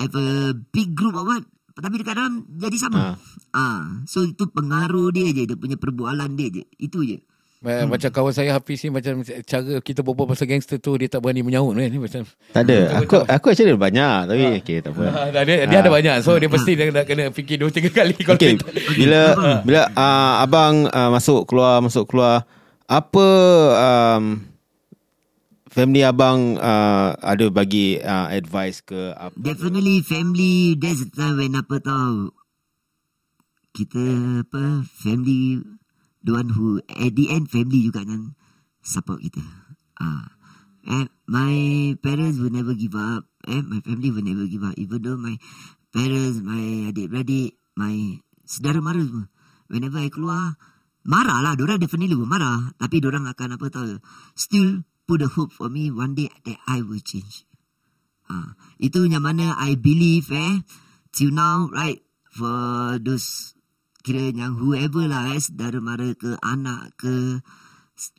have a big group or what? tapi dekat dalam jadi sama. Ah, so itu pengaruh dia je, dia punya perbualan dia je. Itu je. Hmm. Macam kawan saya Hafiz ni macam cara kita berbual pasal gangster tu dia tak berani menyaut kan ni macam Tak ada. Aku aku actually ada banyak tapi okey tak apa. Ah, dia, dia ada banyak so dia mesti dia nak kena fikir dua tiga kali kalau Okey, kita bila bila uh, abang uh, masuk keluar masuk keluar apa um, family abang uh, ada bagi uh, advice ke apa? Definitely family There's a time when apa tau. Kita apa Family The one who At the end family juga yang Support kita. Ah. eh, My parents will never give up. Eh, My family will never give up. Even though my Parents My adik-beradik My Saudara mara semua Whenever I keluar Marah lah. Diorang definitely will marah. Tapi diorang akan apa tau Still Put a hope for me One day that I will change Ha, itu yang mana I believe eh till now right for those kira yang whoever lah eh saudara mara ke anak ke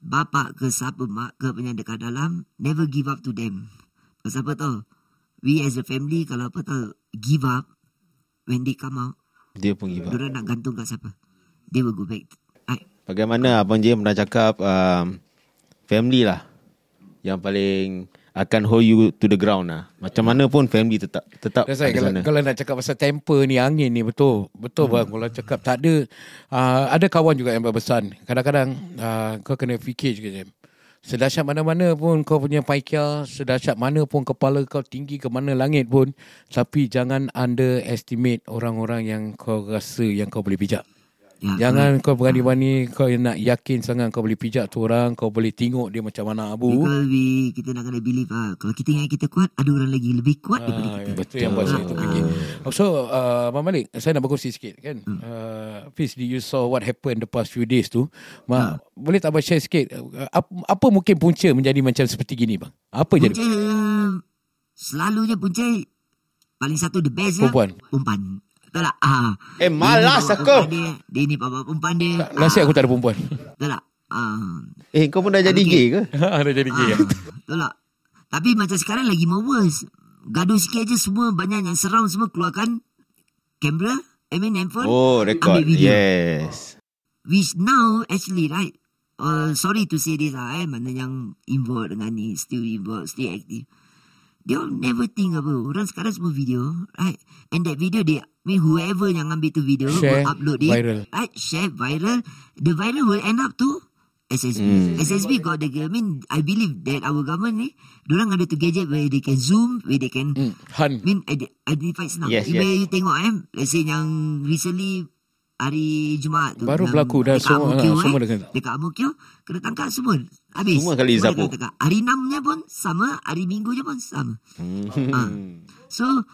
bapa ke siapa mak ke punya dekat dalam never give up to them. Pasal apa tau? We as a family kalau apa tau give up when they come out Dia pun give up. Diorang nak gantung kat siapa? They will go back. Right? Bagaimana abang Jim pernah cakap um, family lah yang paling akan hold you to the ground lah. Macam mana pun family tetap tetap That's right. Kalau, sana. kalau nak cakap pasal temper ni, angin ni betul. Betul hmm. bang. Kalau cakap tak ada, uh, ada kawan juga yang berpesan. Kadang-kadang uh, kau kena fikir juga Jam. Sedahsyat mana-mana pun kau punya paikia, sedahsyat mana pun kepala kau tinggi ke mana langit pun. Tapi jangan underestimate orang-orang yang kau rasa yang kau boleh pijak. Ya, Jangan kau berani-berani kau nak yakin sangat kau boleh pijak tu orang, kau boleh tengok dia macam mana abu. Because kita nak kena believe ah. Kalau kita ingat kita kuat, ada orang lagi lebih kuat daripada Ah, kita. betul yang buat saya terfikir. So, uh, Abang Malik, saya nak berkongsi sikit kan. Uh, Fiz, you saw what happened the past few days tu. Ma, Boleh tak abang share sikit, uh, apa, apa mungkin punca menjadi macam seperti gini bang? Apa jadi? Punca Selalunya punca Paling satu the best Perempuan. ya Perempuan Betul tak ah. Eh, malas Dia aku. Dia, dia ni bawa perempuan dia Nasib aku tak ada perempuan. Betul tak ah. Eh kau pun dah jadi gay ke? [laughs] Ada jadi gay. ah. Betul tak Tapi macam sekarang lagi more worse Gaduh sikit je semua Banyak yang surround semua Keluarkan Kamera I mean handphone Oh record. Ambil video Yes. Which now actually right uh, Sorry to say this lah eh Mana yang involved dengan ni Still involved Still active They all never think apa Orang sekarang semua video Right And that video they mean whoever yang ambil tu video Share, Will upload it viral. Right Share viral The viral will end up to SSB Hmm. SSB got the I mean I believe that our government ni Diorang ada tu gadget Where they can zoom Where they can Hmm, Han. I mean ide- identify senang. Yes, Bila yes. you tengok eh, let's say yang recently hari Jumaat tu. Baru berlaku dah dekat semua, Amokyo, ha, semua eh. dah- Dekat Amokyo, kena tangkap semua. Habis. Semua kali tangkap. Hari 6 nya pun sama, hari Minggu je pun sama. Hmm. Ah. So,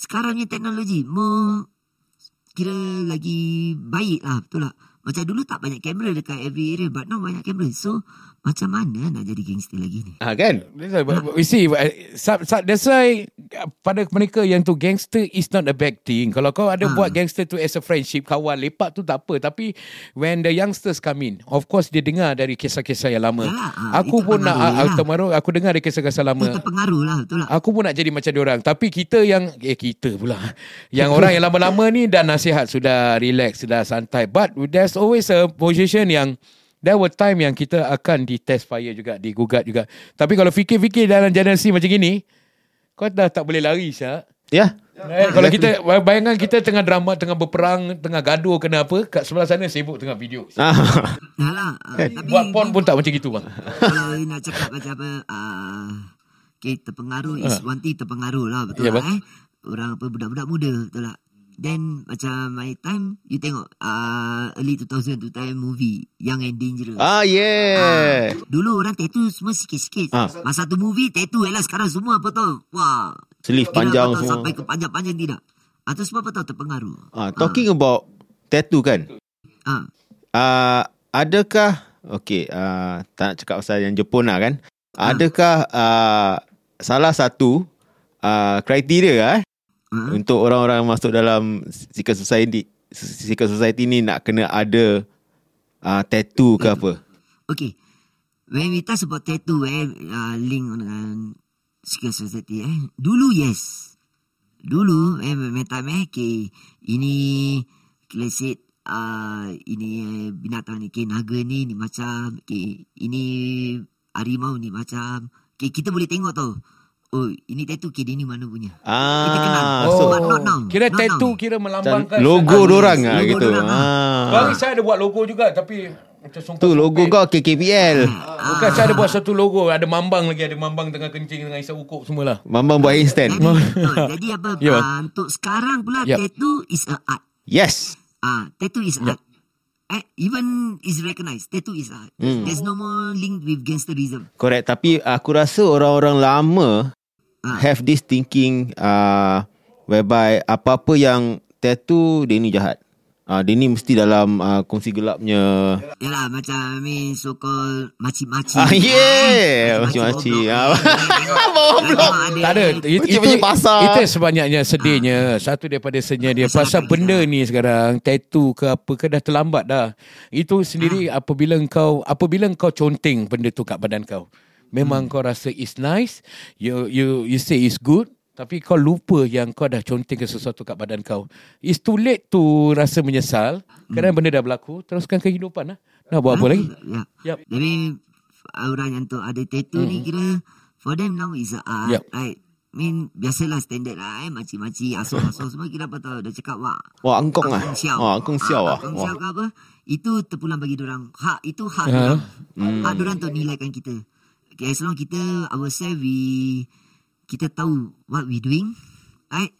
sekarang ni teknologi more kira lagi baik lah, betul tak? Macam dulu tak banyak kamera dekat every area, but now banyak kamera. So, macam mana nak jadi gangster lagi ni? Ah kan? That's why, but- but we see, that's why uh, pada mereka yang tu gangster is not a bad thing. Kalau kau ada Ah. buat gangster tu as a friendship, kawan, lepak tu tak apa. Tapi when the youngsters come in, of course dia dengar dari kisah-kisah yang lama. Yalah, ah, aku pun nak, pengaruh uh, lah. termaru, aku dengar dari kisah-kisah lama. Itu terpengaruh lah, betul tak? Aku pun nak jadi macam dia orang Tapi kita yang Eh kita pula Yang orang yang lama-lama ni Dah nasihat Sudah relax Sudah santai But there's always a position yang There were time yang kita akan di test fire juga Digugat juga. Tapi kalau fikir-fikir dalam generasi macam gini Kau dah tak boleh lari Syak. Ya. Eh, kalau kita bayangkan kita tengah drama tengah berperang tengah gaduh kena apa kat sebelah sana sibuk tengah video. Ah. Yalah, ah, [laughs] tapi buat pon pun tak macam gitu bang. kalau you nak cakap macam apa uh, okay, terpengaruh is one thing terpengaruh lah betul Ya, yeah, bang. eh. Orang apa budak-budak muda betul tak then macam my time you tengok uh, early 2000 tu time movie Young and Dangerous ah yeah. Dulu orang tattoo semua sikit-sikit. Ah. Masa tu movie tattoo elah sekarang semua apa tau. Wah. Sleeve panjang semua. Sampai ke panjang-panjang tidak. Atau semua apa tau terpengaruh. Ah, talking about tattoo kan? Ah. Uh, adakah Okay uh, Tak nak cakap pasal yang Jepun lah kan Adakah uh, Salah satu uh, Kriteria eh Ah. Untuk orang-orang masuk dalam Secret society Secret society ni Nak kena ada uh, Tattoo ke apa Okay. When we talk about tattoo eh, uh, link dengan secret society eh. Dulu yes. dulu eh time eh okay, ini let's say uh, ini eh, binatang ni okay, naga ni ni macam okay, ini harimau ni macam okay, kita boleh tengok tau oh ini tattoo dia ni mana punya kita kenal Ah, oh, so but not now Kira Not tattoo now. kira melambangkan logo satu- dorang ah Logo gitu. dorang, Ah. Bang saya ada buat logo juga tapi macam. Tu logo kau KKPL. Bukan saya ada buat satu logo, ada mambang lagi, ada mambang tengah kencing dengan isap ukuk semualah. Mambang buat instant. jadi, oh, [laughs] jadi apa Ya, bang. uh, untuk sekarang pula Yep. tattoo is a art Yes. Ah, tattoo is art. Eh, even is recognized. Tattoo is art. There's no more link with gangsterism. Correct. Tapi aku rasa orang-orang lama Ah. have this thinking uh, whereby apa-apa yang tattoo dia ni jahat. Ah, dia ni mesti dalam uh, kongsi gelapnya. Yalah, macam I mean so called maci-maci. Ah, yeah. Maci-maci. Ah. [laughs] Tak ada. It, itu, pasar. itu sebanyaknya sedihnya. Satu daripada sedihnya dia. Pasal benda ni sekarang, tattoo ke apa ke dah terlambat dah. Itu sendiri apabila kau apabila kau conteng benda tu kat badan kau. Memang kau rasa it's nice. You you you say it's good. Tapi kau lupa yang kau dah conteng ke sesuatu kat badan kau. It's too late to rasa menyesal. Kerana benda dah berlaku. Teruskan kehidupan lah. Nak buat apa lagi? Ya. Yup. Jadi orang yang tu ada tattoo ni kira for them now is a art. Yup. Right? I mean, biasalah standard lah eh. Maci-maci, asal-asal semua kira apa tau. Dia cakap, wah. Wah, angkong ah. Angkong siau. Wah, angkong siau ah. Angkong siau ke apa. Itu terpulang bagi orang. Hak, itu hak Ha. orang. Hak orang untuk nilaikan kita. Okay, as long kita, ourselves, we, kita tahu what we doing. Right?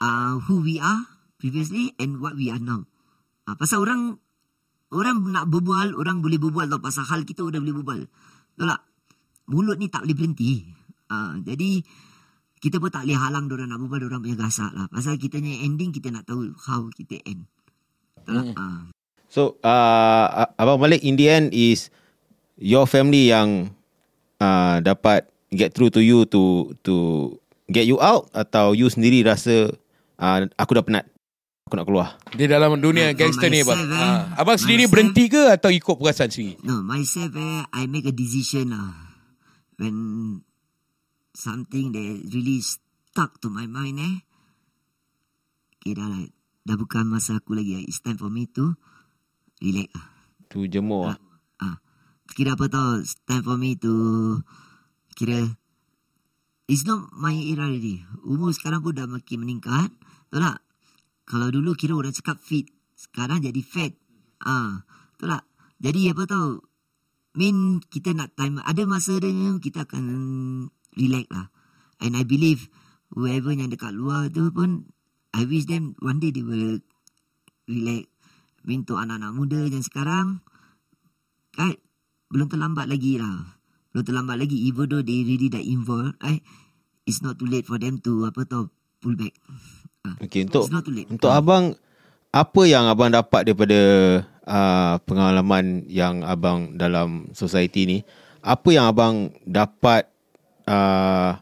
Uh, who we are previously and what we are now. Uh, pasal orang, orang nak berbual, orang boleh berbual tau. Pasal hal kita udah boleh berbual. Tahu tak? Mulut ni tak boleh berhenti. Uh, jadi, kita pun tak boleh halang orang nak berbual, orang punya gasak lah. Pasal kita punya ending, kita nak tahu how kita end. Betul tak? Ah. So, uh, Abang Malik in the end is your family yang uh, dapat get through to you to to get you out atau you sendiri rasa uh, aku dah penat. Aku nak keluar. Di dalam dunia For gangster ni abang. eh. Ah, abang sendiri Myself. berhenti ke atau ikut perasaan sendiri? No, myself, eh, I make a decision lah. When something that really stuck to my mind, eh. Okay, dah lah. Dah bukan masa aku lagi. eh. It's time for me to relax lah. Tu jemur. Ah, kira apa tau? Time for me to kira it's not my era already. Umur sekarang pun dah makin meningkat. Tahu tak? Kalau dulu kira orang cakap fit, sekarang jadi fat. Ah, tahu tak? Jadi apa tau? Mean kita nak time ada masa dia kita akan relax lah. And I believe whoever yang dekat luar tu pun I wish them one day they will relax. Mean anak-anak muda yang sekarang kan belum terlambat lagi lah. Belum terlambat lagi even though they really dah involved, right? It's not too late for them to apa tau pull back. Ah, Okay, untuk It's not too late. untuk abang apa yang abang dapat daripada uh, pengalaman yang abang dalam society ni? Apa yang abang dapat uh,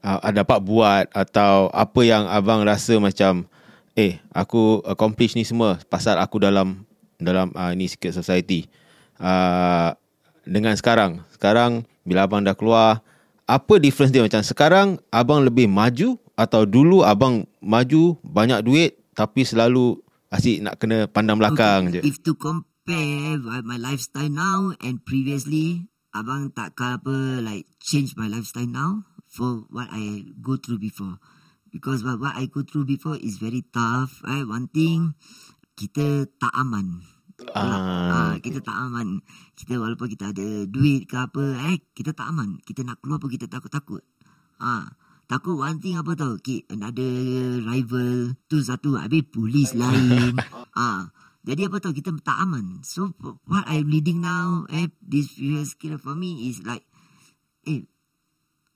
uh, dapat buat atau apa yang abang rasa macam eh aku accomplish ni semua pasal aku dalam dalam uh, ni secret society. Uh, dengan sekarang, sekarang bila abang dah keluar, apa difference dia macam sekarang abang lebih maju atau dulu abang maju banyak duit tapi selalu asyik nak kena pandang belakang je. If to compare my lifestyle now and previously, abang tak apa like change my lifestyle now for what I go through before. Because what, what I go through before is very tough. Right? One thing, kita tak aman. Ah. Ah, kita tak aman. Kita walaupun kita ada duit ke apa, eh, kita tak aman. Kita nak keluar pun kita takut-takut. Ah, takut one thing apa tau, okay, another rival tu satu, habis polis lain. [laughs] ah, jadi apa tau, kita tak aman. So what I'm leading now, eh, this years kira for me is like, eh,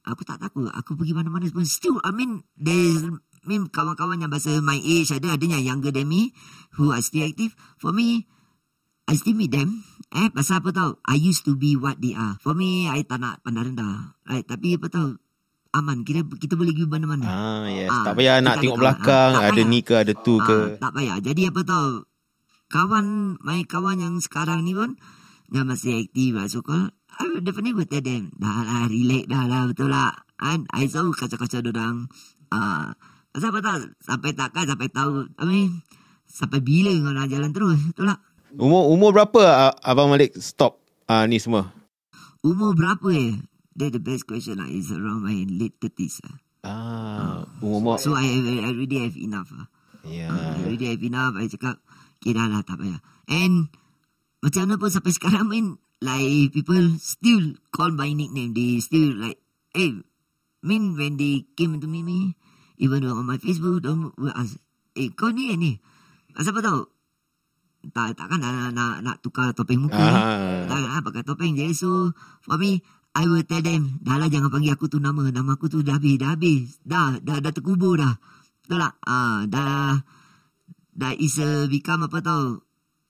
aku tak takut. Aku pergi mana-mana pun still, I mean, there's I mean, kawan-kawan yang bahasa my age ada, ada yang younger than me who are still active. For me, I still meet them. Eh, pasal apa tau? I used to be what they are. For me, I tak nak pandang rendah. Right? Tapi apa tau? Aman. Kita kita boleh pergi mana-mana. Ah yes, Ah, tak payah nak tengok belakang, ah, ada payah. ni ke ada tu ke. Ah, tak payah. Jadi apa tau? Kawan, my kawan yang sekarang ni pun, yang masih aktif lah. So, call, I will definitely will tell them, dah lah, relax dah lah, betul lah. And I selalu kacau-kacau dorang. Ah, pasal apa tahu? Sampai takkan sampai tahu. I mean, sampai bila kau nak jalan terus? Betul tak? Umur umur berapa uh, Abang Malik stop uh, ni semua? Umur berapa eh? That the best question lah. Is around my late 30s lah. Ah, umur So I, I already have enough lah. Ya. I already have enough. I cakap, okay dah lah, tak payah. And macam mana pun sampai [laughs] sekarang mean, like people still call my nickname. They still like, hey, mean when they came to me, me even on my Facebook, don't ask, eh kau ni eh, ni. Pasal apa tau? Tak, takkan nak, nak, nak, nak tukar topeng muka. Ah. Tak, ah, pakai topeng je. So, for me, I will tell them, dah lah jangan panggil aku tu nama. Nama aku tu dah habis, dah habis. Dah, dah, dah terkubur dah. Betul tak? Ah, dah, dah is a become apa tau,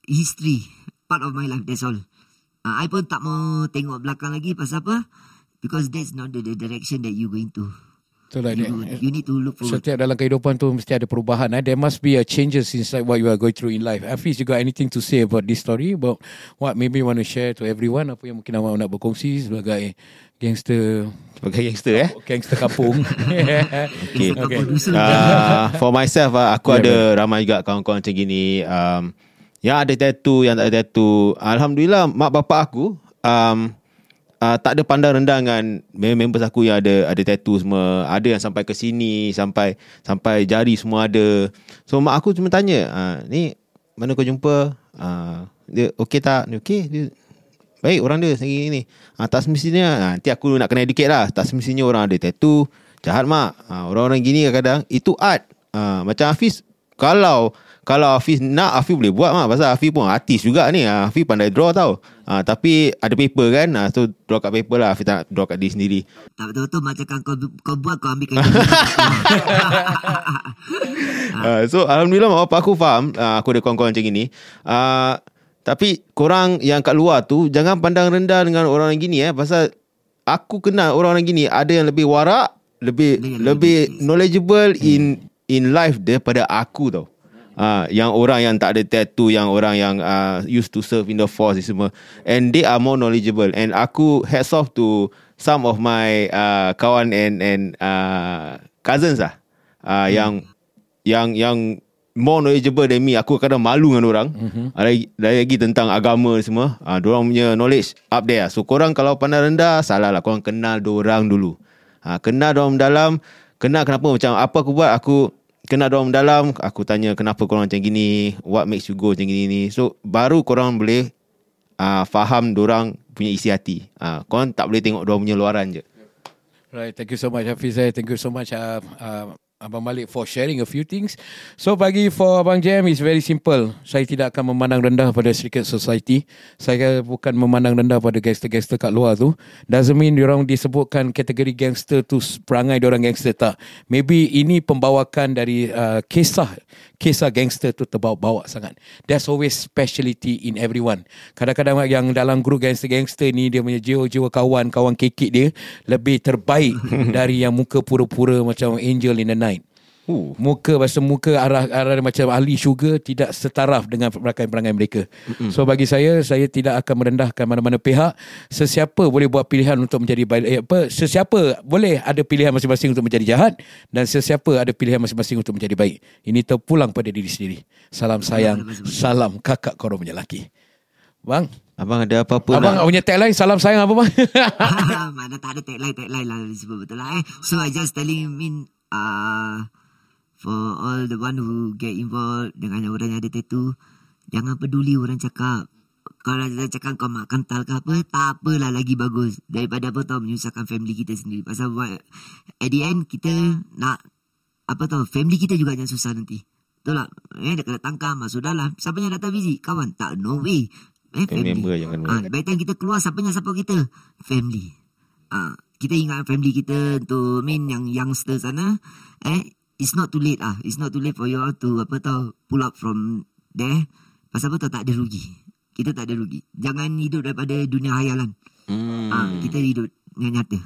history. Part of my life, that's all. Ah, I pun tak mau tengok belakang lagi pasal apa? Because that's not the, the direction that you going to. Betul lah You, dia. you need to look forward. Setiap dalam kehidupan tu mesti ada perubahan. Eh? There must be a changes inside what you are going through in life. Hafiz, you got anything to say about this story? About what maybe you want to share to everyone? Apa yang mungkin awak nak berkongsi sebagai gangster Sebagai gangster eh. gangster kampung. [laughs] [laughs] Okay. okay. Uh, for myself uh, aku Yeah, ada ramai juga kawan-kawan macam gini um, yang ada tattoo yang tak ada tattoo alhamdulillah mak bapak aku um, uh, tak ada pandang rendah dengan mem- members aku yang ada ada tattoo semua. Ada yang sampai ke sini sampai sampai jari semua ada. So mak aku cuma tanya uh, ni mana kau jumpa? Uh, dia okey tak? Ni okey dia Baik orang dia sendiri ni. Ha, Tak semestinya ha, Nanti aku nak kena educate lah. Tak semestinya orang ada tattoo. Jahat mak. Ha, Orang-orang gini kadang-kadang Itu art. Ha, Macam Hafiz Kalau Kalau Hafiz nak Hafiz boleh buat mak. Pasal Hafiz pun artis juga ni. Ha, Hafiz pandai draw tau. Ha, Tapi ada paper kan? Ha, So draw kat paper lah. Hafiz tak nak draw kat diri sendiri. Tak betul-betul. Macam kau, kau buat kau ambil kain. Uh, [laughs] so Alhamdulillah mak. Bapak aku faham uh, Aku ada kawan-kawan macam gini. Uh, Tapi korang yang kat luar tu Jangan pandang rendah dengan orang yang gini eh. Pasal Aku kenal orang-orang gini Ada yang lebih warak Lebih Lebih- lebih knowledgeable. in in life daripada aku tau Uh, yang orang yang tak ada tattoo Yang orang yang uh, used to serve in the force ni semua. And they are more knowledgeable. And aku hats off to Some of my uh, kawan and and uh, cousins lah. Uh, Yang yang yang more knowledgeable than me. Aku kadang malu dengan orang. Mm-hmm. lagi, lagi tentang agama semua. Ah uh, orang punya knowledge up there. So korang kalau pandang rendah salah lah. Korang kenal orang dulu. Ah kenal orang dalam kenal kenapa macam apa aku buat aku kenal orang dalam aku tanya kenapa korang macam gini what makes you go macam gini ni. So baru korang boleh uh, faham orang punya isi hati. Uh, korang tak boleh tengok orang punya luaran je. Right, thank you so much Hafiz. Thank you so much uh, uh, Abang Malik for sharing a few things. So bagi for Abang Jam is very simple. Saya tidak akan memandang rendah pada secret society. Saya bukan memandang rendah pada gangster-gangster kat luar tu. Doesn't mean diorang disebutkan kategori gangster tu perangai diorang gangster tak. Maybe ini pembawakan dari uh, kisah kisah gangster tu terbawa-bawa sangat. There's always speciality in everyone. Kadang-kadang yang dalam grup gangster-gangster ni dia punya jiwa-jiwa kawan, kawan kekik dia lebih terbaik [laughs] dari yang muka pura-pura macam angel in the night. Uh Muka bahasa muka arah arah macam ahli syurga tidak setaraf dengan perangai-perangai mereka. Mm-hmm. So bagi saya saya tidak akan merendahkan mana-mana pihak. Sesiapa boleh buat pilihan untuk menjadi baik eh, apa sesiapa boleh ada pilihan masing-masing untuk menjadi jahat dan sesiapa ada pilihan masing-masing untuk menjadi baik. Ini terpulang pada diri sendiri. Salam sayang, salam kakak korang punya lelaki. Bang, abang ada apa-apa abang nak punya tagline salam sayang apa bang? [laughs] Mana tak ada tagline tagline lah disebut betul lah eh. So I just telling him in uh, for all the one who get involved dengan orang yang ada tattoo, jangan peduli orang cakap. Kalau dia cakap kau mak kental ke apa, tak apalah lagi bagus. Daripada apa tau menyusahkan family kita sendiri. Pasal buat, at the end kita nak apa tau family kita juga jangan susah nanti. Betul tak? Eh, dia kena tangkap masuk dalam. Siapa yang datang visit? Kawan? Tak, no way. Eh, Family member jangan Ah, by the time kita keluar siapa yang support kita? Family. Ah, kita ingat family kita untuk main yang youngster sana. Eh, it's not too late ah. It's not too late for you all to apa tahu pull up from there. Pasal apa tahu tak ada rugi. Kita tak ada rugi. Jangan hidup daripada dunia hayalan. hmm. Ah, kita hidup yang nyata.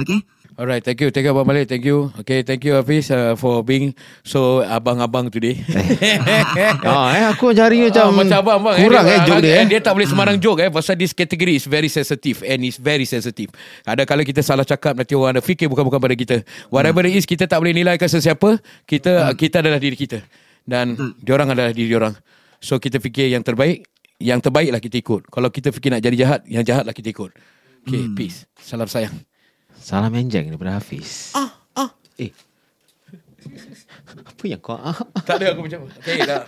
Okay? Alright, thank you. Thank you Abang Malik. Thank you. Okay, thank you Hafiz uh, for being so abang-abang today. [laughs] ah, eh, aku [laughs] cari macam, Ah, macam abang, abang kurang dia, eh, joke dia. Eh. Dia tak boleh sembarang joke eh pasal this category is very sensitive and is very sensitive. Ada kalau kita salah cakap nanti orang ada fikir bukan-bukan pada kita. Whatever it is kita tak boleh nilaikan sesiapa. Kita kita adalah diri kita dan diorang adalah diri orang. So kita fikir yang terbaik, yang terbaiklah kita ikut. Kalau kita fikir nak jadi jahat, yang jahatlah kita ikut. Okay, peace. Salam sayang. Salam enjeng daripada Hafiz. Ah, ah. Eh. [laughs] Apa yang kau ah? Tak ada aku macam Okay dah